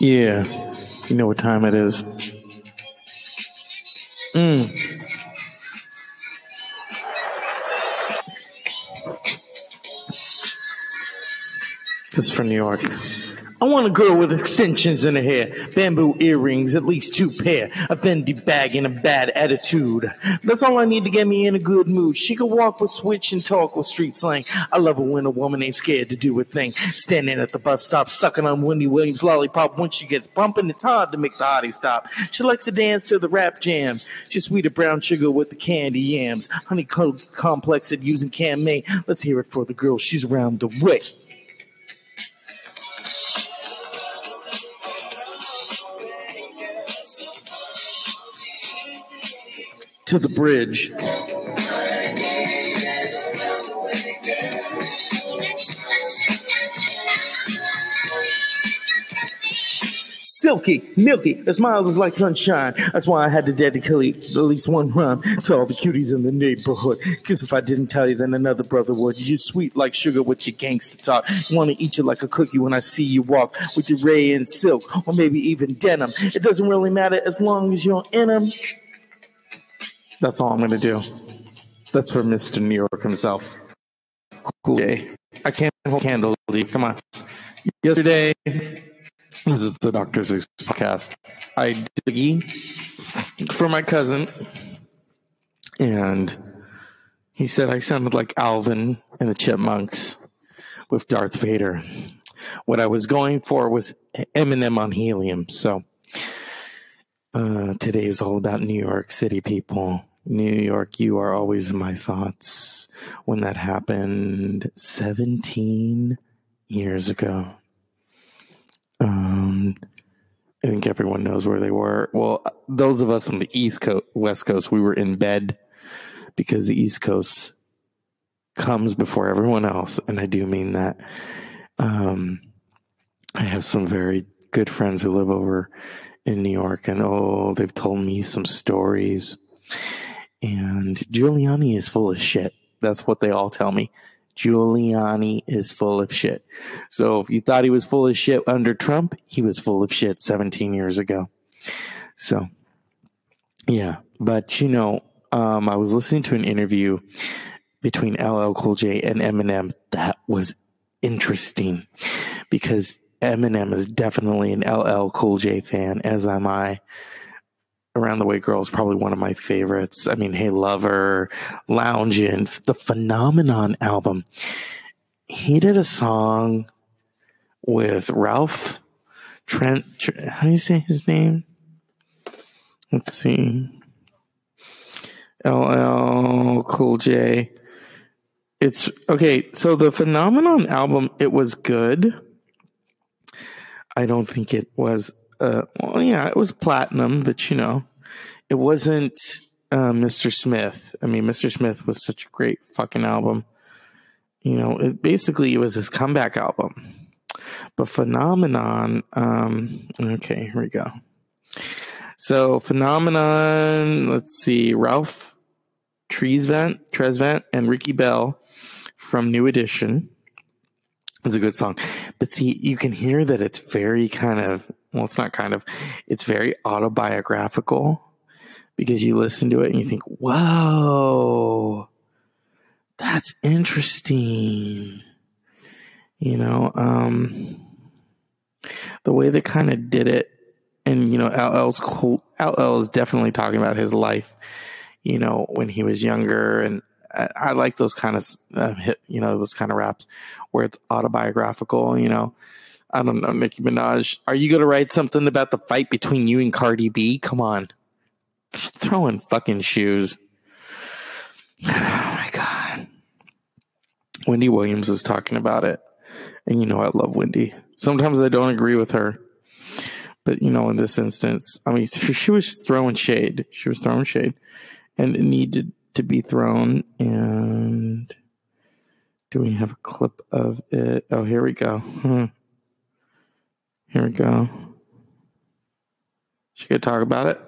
Yeah, you know what time it is. Mm. This is from New York. I want a girl with extensions in her hair, bamboo earrings, at least two pair, a Fendi bag, and a bad attitude. That's all I need to get me in a good mood. She can walk with switch and talk with street slang. I love it when a woman ain't scared to do a thing. Standing at the bus stop, sucking on Wendy Williams' lollipop. Once she gets bumping, it's hard to make the hottie stop. She likes to dance to the rap jam. She's sweet as brown sugar with the candy yams. Honeycomb complex at using Camay. Let's hear it for the girl. She's around the way. To the bridge. Silky, milky, the smile is like sunshine. That's why I had to dedicate at least one rhyme to all the cuties in the neighborhood. Cause if I didn't tell you, then another brother would. You're sweet like sugar with your gangster talk. Want to eat you like a cookie when I see you walk with your ray and silk, or maybe even denim. It doesn't really matter as long as you're in them. That's all I'm gonna do. That's for Mr. New York himself. Cool day. I can't hold a candle to you. Come on. Yesterday, this is the Doctor's podcast. I did for my cousin, and he said I sounded like Alvin and the Chipmunks with Darth Vader. What I was going for was Eminem on helium. So uh, today is all about New York City people. New York, you are always in my thoughts. When that happened 17 years ago. Um, I think everyone knows where they were. Well, those of us on the East Coast, West Coast, we were in bed because the East Coast comes before everyone else, and I do mean that. Um, I have some very good friends who live over in New York, and oh, they've told me some stories. And Giuliani is full of shit. That's what they all tell me. Giuliani is full of shit. So if you thought he was full of shit under Trump, he was full of shit 17 years ago. So, yeah. But, you know, um, I was listening to an interview between LL Cool J and Eminem that was interesting because Eminem is definitely an LL Cool J fan, as am I. Around the Way Girl is probably one of my favorites. I mean, Hey Lover, Loungin', the Phenomenon album. He did a song with Ralph Trent. How do you say his name? Let's see. LL Cool J. It's okay. So the Phenomenon album, it was good. I don't think it was uh, well, yeah, it was platinum, but you know, it wasn't uh, Mr. Smith. I mean, Mr. Smith was such a great fucking album. You know, it basically it was his comeback album. But Phenomenon, um, okay, here we go. So Phenomenon, let's see, Ralph Tresvant, Tresvant, and Ricky Bell from New Edition. It's a good song. But see, you can hear that it's very kind of well, it's not kind of, it's very autobiographical because you listen to it and you think, whoa, that's interesting. You know, um, the way they kind of did it, and you know, LL's cool. LL is definitely talking about his life, you know, when he was younger, and I, like those kind of, uh, hit, you know, those kind of raps where it's autobiographical. You know, I don't know, Nicki Minaj. Are you going to write something about the fight between you and Cardi B? Come on. throwing fucking shoes. Oh my God. Wendy Williams is talking about it. And you know, I love Wendy. Sometimes I don't agree with her. But, you know, in this instance, I mean, she was throwing shade. She was throwing shade. And it needed to be thrown. And do we have a clip of it? Oh, here we go. Hmm. Here we go. She could talk about it.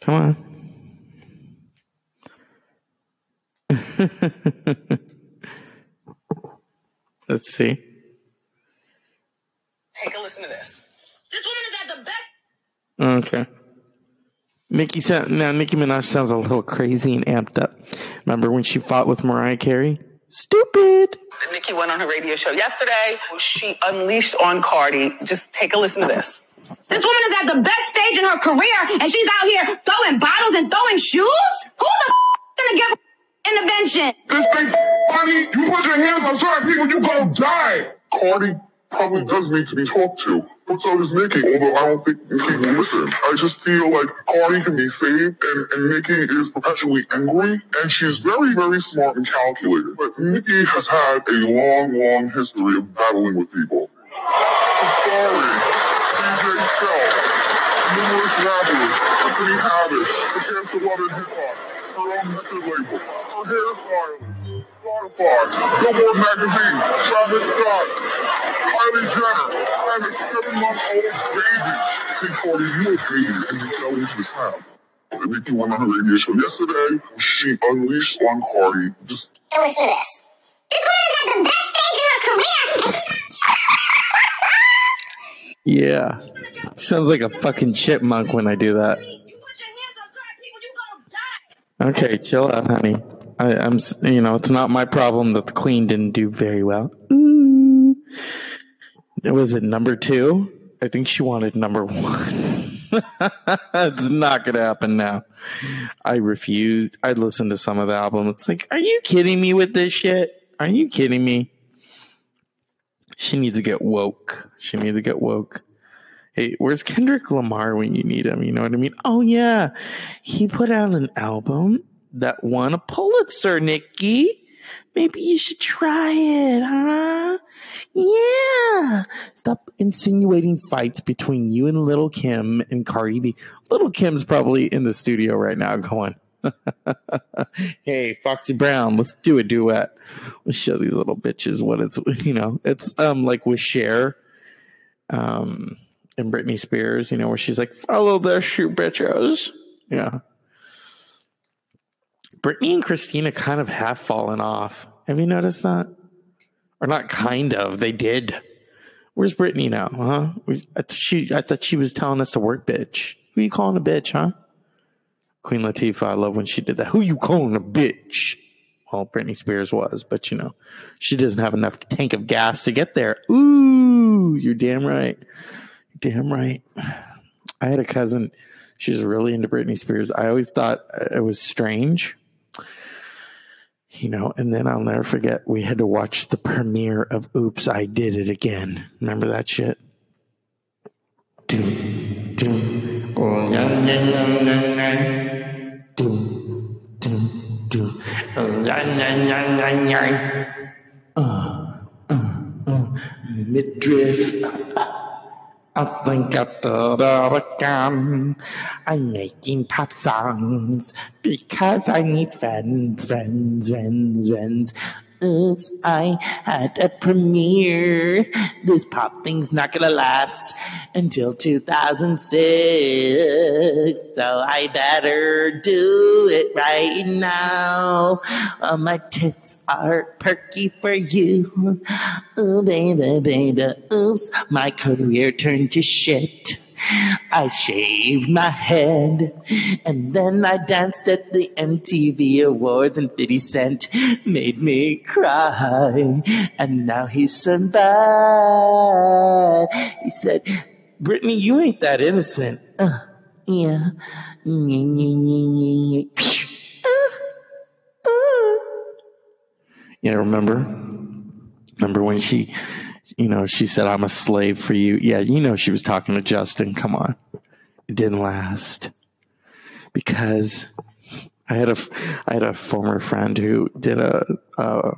Come on. Let's see. Take a listen to this. This woman is at the best. Okay. Nicki sound, now Nicki Minaj sounds a little crazy and amped up. Remember when she fought with Mariah Carey? Stupid. Nicki went on her radio show yesterday. She unleashed on Cardi. Just take a listen to this. This woman is at the best stage in her career, and she's out here throwing bottles and throwing shoes. Who the f- gonna give a intervention? This thing, Cardi, you put your hands on certain people, you gonna die. Cardi probably does need to be talked to. But so does Nicki, although I don't think Nicki will listen. I just feel like Cardi can be saved, and, and Nicki is perpetually angry, and she's very, very smart and calculated. But Nicki has had a long, long history of battling with people. Sorry, DJ Self, numerous rappers, Tiffany Haddish, the cast of Love & Hip Hop, her own record label, her hairstylist, Spotify, Billboard Magazine, Travis Scott, Kylie Jenner, and a seven-month-old baby. See, Cardi, you a baby, and you fell into the trap. And Nicki went on her radio show yesterday. She unleashed on Cardi. Just Listen to this. This woman is at the best stage in her career, and Yeah. Sounds like a fucking chipmunk when I do that. You you. Okay, chill out, honey. I, I'm, you know, it's not my problem that the queen didn't do very well. Ooh. Was it number two? I think she wanted number one. it's not gonna happen now. I refused. I listened to some of the album. It's like, are you kidding me with this shit? Are you kidding me? She needs to get woke. She needs to get woke. Hey, where's Kendrick Lamar when you need him? You know what I mean? Oh yeah, he put out an album that won a Pulitzer, Nicki. Maybe you should try it, huh? Yeah. Stop insinuating fights between you and Little Kim and Cardi B. Little Kim's probably in the studio right now going, hey, Foxy Brown, let's do a duet. Let's show these little bitches what it's, you know, it's um like with Cher um, and Britney Spears, you know, where she's like, follow their shoe bitches. Yeah. Britney and Christina kind of have fallen off. Have you noticed that? Or not kind of, they did. Where's Britney now? Huh? I, she, I thought she was telling us to work, bitch. Who you calling a bitch, huh? Queen Latifah, I love when she did that. Who you calling a bitch? Well, Britney Spears was, but you know, she doesn't have enough tank of gas to get there. Ooh, you're damn right. Damn right. I had a cousin. She was really into Britney Spears. I always thought uh, it was strange, you know. And then I'll never forget we had to watch the premiere of "Oops, I Did It Again." Remember that shit? Uh, uh, uh. Midriff. I think I thought of again. I'm making pop songs because I need friends, friends, friends, friends. Oops, I had a premiere. This pop thing's not gonna last until 2006. So I better do it right now. My tits are perky for you. Ooh, baby, baby, oops, my career turned to shit. I shaved my head and then I danced at the MTV Awards and 50 Cent made me cry. And now he's so bad. He said, Britney, you ain't that innocent. Uh, yeah. Phew. Uh, uh. Yeah, remember? Remember when she, you know, she said, I'm a slave for you? Yeah, you know, she was talking to Justin. Come on. It didn't last because I had a, I had a former friend who did a, a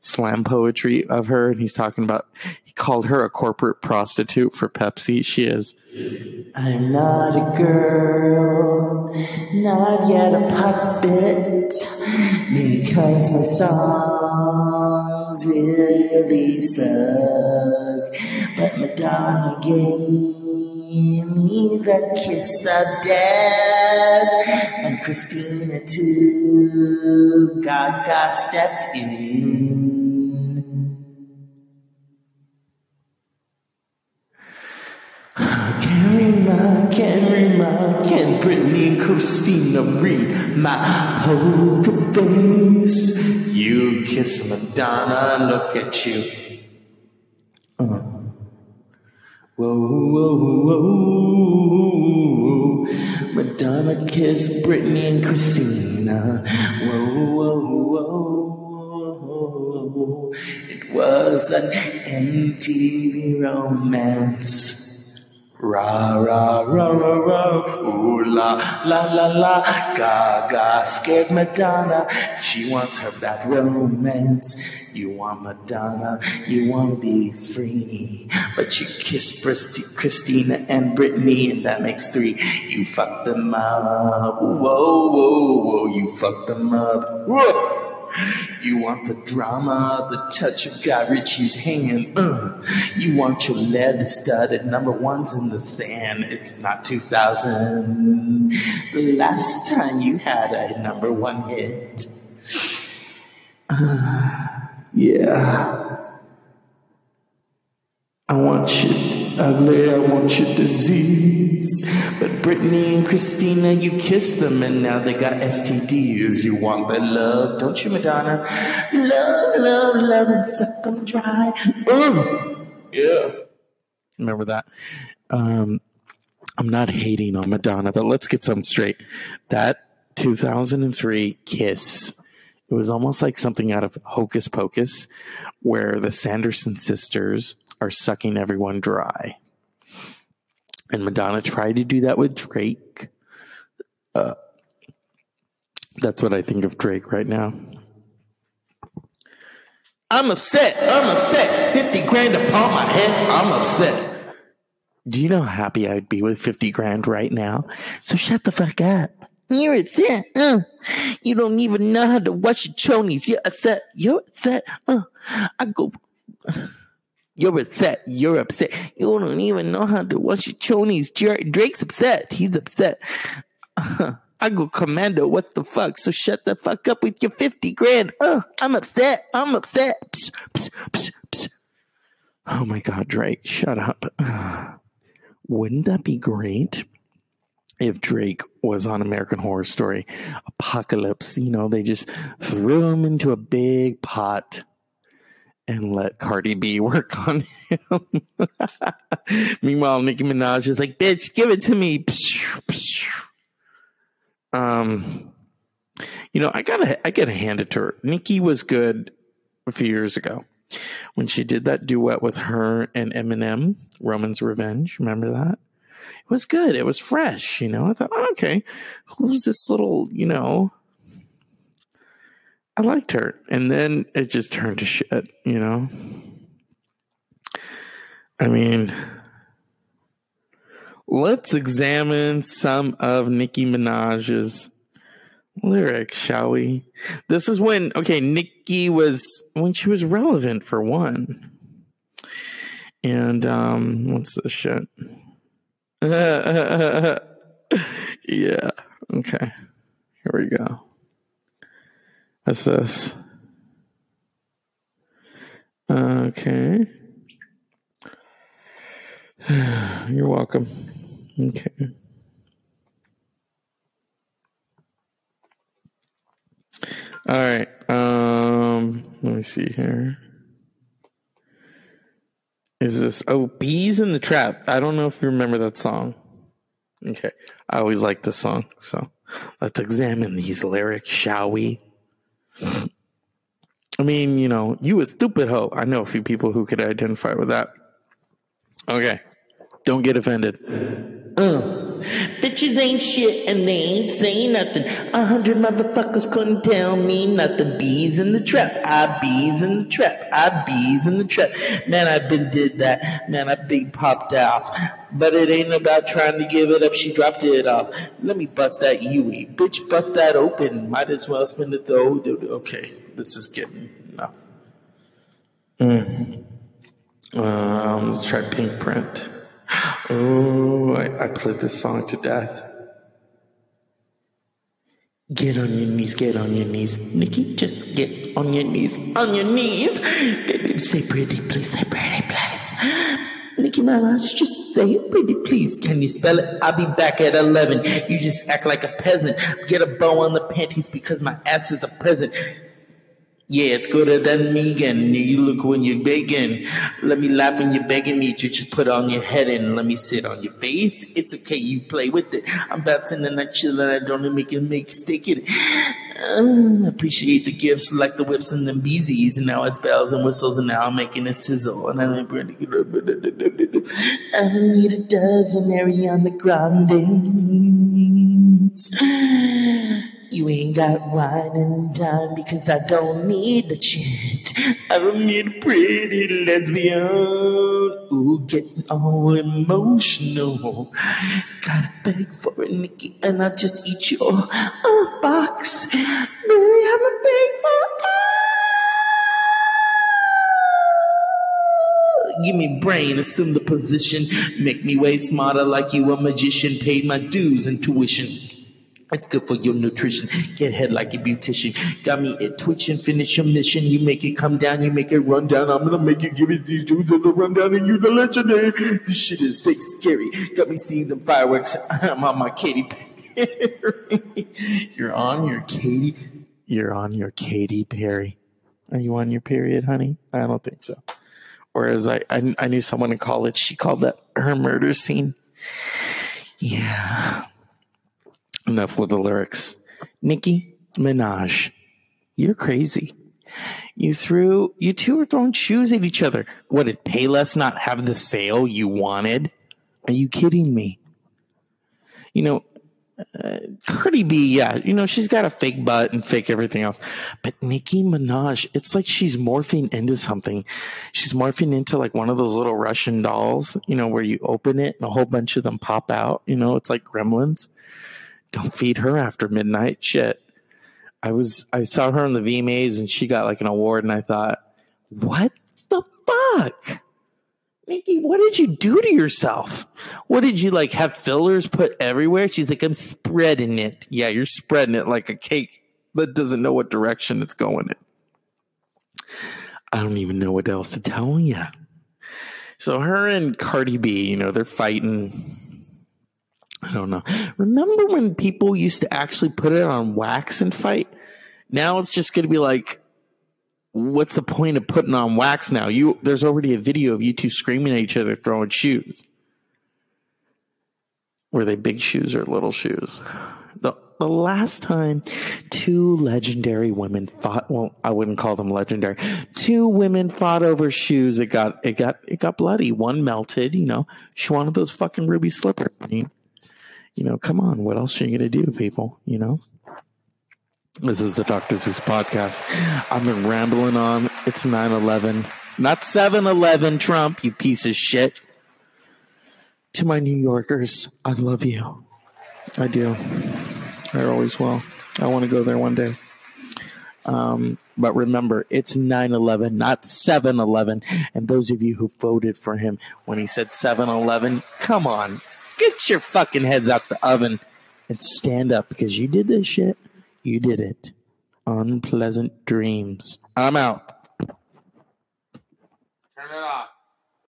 slam poetry of her, and he's talking about, he called her a corporate prostitute for Pepsi. She is. I'm not a girl, not yet a puppet, because my songs really suck. But Madonna gave me the kiss of death, and Christina too. God got stepped in. Can Rima, can Rima, can Britney Christina read my poker face? You kiss Madonna, look at you. Uh. Whoa, whoa, whoa, whoa. Madonna kiss Britney and Christina. Whoa. Whoa, whoa. It was an MTV romance. Ra ra ra ra ra, ooh la la la la, Gaga scared Madonna. She wants her bad romance. You want Madonna, you want to be free, but you kiss Christi- Christina and Britney, and that makes three. You fuck them up. Whoa whoa whoa, you fuck them up. Whoa. You want the drama, the touch of Guy Ritchie's hand. Uh. You want your leather studded number ones in the sand. It's not 2000. The last time you had a number one hit. Uh, yeah. I want you ugly, I want you disease. But Britney and Christina, you kissed them and now they got STDs. You want their love, don't you, Madonna? Love, love, love, and suck them dry. Ooh. Yeah. Remember that? Um, I'm not hating on Madonna, but let's get something straight. That 2003 kiss. It was almost like something out of Hocus Pocus, where the Sanderson sisters are sucking everyone dry. And Madonna tried to do that with Drake. Uh, that's what I think of Drake right now. I'm upset. I'm upset. 50 grand upon my head. I'm upset. Do you know how happy I'd be with 50 grand right now? So shut the fuck up. You're upset. Uh, you don't even know how to wash your chonies. You're upset. You're upset. Uh, I go. You're upset. You're upset. You don't even know how to wash your chonies. Drake's upset. He's upset. I go commando. What the fuck? So shut the fuck up with your 50 grand. Uh, I'm upset. I'm upset. Psst, psst, psst. Oh my God, Drake, shut up. Wouldn't that be great? if Drake was on American Horror Story Apocalypse, you know, they just threw him into a big pot and let Cardi B work on him. Meanwhile, Nicki Minaj is like, bitch, give it to me. Um, you know, I gotta, I gotta hand it to her. Nicki was good a few years ago when she did that duet with her and Eminem, Roman's Revenge. Remember that? it was good. It was fresh, you know. I thought, oh, okay, who's this little, you know? I liked her, and then it just turned to shit, you know. I mean, let's examine some of Nicki Minaj's lyrics, shall we? This is when okay, Nicki was when she was relevant for one. And um, what's this shit? yeah. Okay. Here we go. That's this. Okay. You're welcome. Okay. All right. Um, let me see here. Is this oh bees in the trap? I don't know if you remember that song. Okay, I always like this song. So let's examine these lyrics, shall we? I mean, you know, you a stupid hoe. I know a few people who could identify with that. Okay, don't get offended. Uh. Bitches ain't shit and they ain't saying nothing. A hundred motherfuckers couldn't tell me nothing. Bees in the trap. I bees in the trap. I bees in the trap. Man, I been did that. Man, I big popped off. But it ain't about trying to give it up. She dropped it off. Let me bust that Yui. Bitch, bust that open. Might as well spend it though. Okay, this is getting no. Mm. Um, let's try Pinkprint. Oh, I, I played this song to death. Get on your knees, get on your knees. Nicki, just get on your knees, on your knees. Baby, say pretty please, say pretty please. Nicki Minaj, just say it pretty please. Can you spell it? I'll be back at 11. You just act like a peasant. Get a bow on the panties because my ass is a present. Yeah, it's gooder than Megan. You look when you're begging. Let me laugh when you're begging me to just put on your head and let me sit on your face. It's okay, you play with it. I'm bouncing and I chill and I don't make it make stick it. Uh, appreciate the gifts like the whips and the beesies. And now it's bells and whistles and now I'm making a sizzle. And I'm get up. I need a dozen Ariana Grandes. You ain't got wine and dime because I don't need a chant. I don't need a pretty lesbian. Ooh, getting all emotional. Gotta beg for a Nicki and I'll just eat your uh, box. Baby, I'm a big for Give me brain, assume the position, make me way smarter like you a magician, paid my dues and tuition. It's good for your nutrition. Get head like a beautician. Got me it twitching. Finish your mission. You make it come down. You make it run down. I'm gonna make you give it these dudes the run down and you the legendary. This shit is fake scary. Got me seeing them fireworks. I'm on my Katy Perry. You're on your Katy. You're on your Katy Perry. Are you on your period, honey? I don't think so. Whereas I, I, I knew someone in college, she called that her murder scene. Yeah. Enough with the lyrics. Nicki Minaj, you're crazy. You threw, you two were throwing shoes at each other. What did Payless not have the sale you wanted? Are you kidding me? You know, uh, Cardi B, yeah, you know, she's got a fake butt and fake everything else. But Nicki Minaj, it's like she's morphing into something. She's morphing into like one of those little Russian dolls, you know, where you open it and a whole bunch of them pop out. You know, it's like gremlins. Don't feed her after midnight. Shit. I was, I saw her on the VMAs and she got like an award and I thought, what the fuck? Nicki, what did you do to yourself? What did you like have fillers put everywhere? She's like, I'm spreading it. Yeah, you're spreading it like a cake that doesn't know what direction it's going in. I don't even know what else to tell you. So her and Cardi B, you know, they're fighting. I don't know. Remember when people used to actually put it on wax and fight? Now it's just going to be like what's the point of putting on wax now? You there's already a video of you two screaming at each other throwing shoes. Were they big shoes or little shoes? The the last time two legendary women fought well, I wouldn't call them legendary. Two women fought over shoes. It got it got it got bloody. One melted, you know. She wanted those fucking ruby slippers. You know, come on, what else are you gonna do, people? You know? This is the Dr. Zeus podcast. I've been rambling on. It's 9 11. Not 7 11, Trump, you piece of shit. To my New Yorkers, I love you. I do. I always will. I want to go there one day. Um, but remember, it's 9 11, not 7 11. And those of you who voted for him when he said 7 11, come on, get your fucking heads out the oven and stand up because you did this shit. You did it. Unpleasant dreams. I'm out. Turn it off.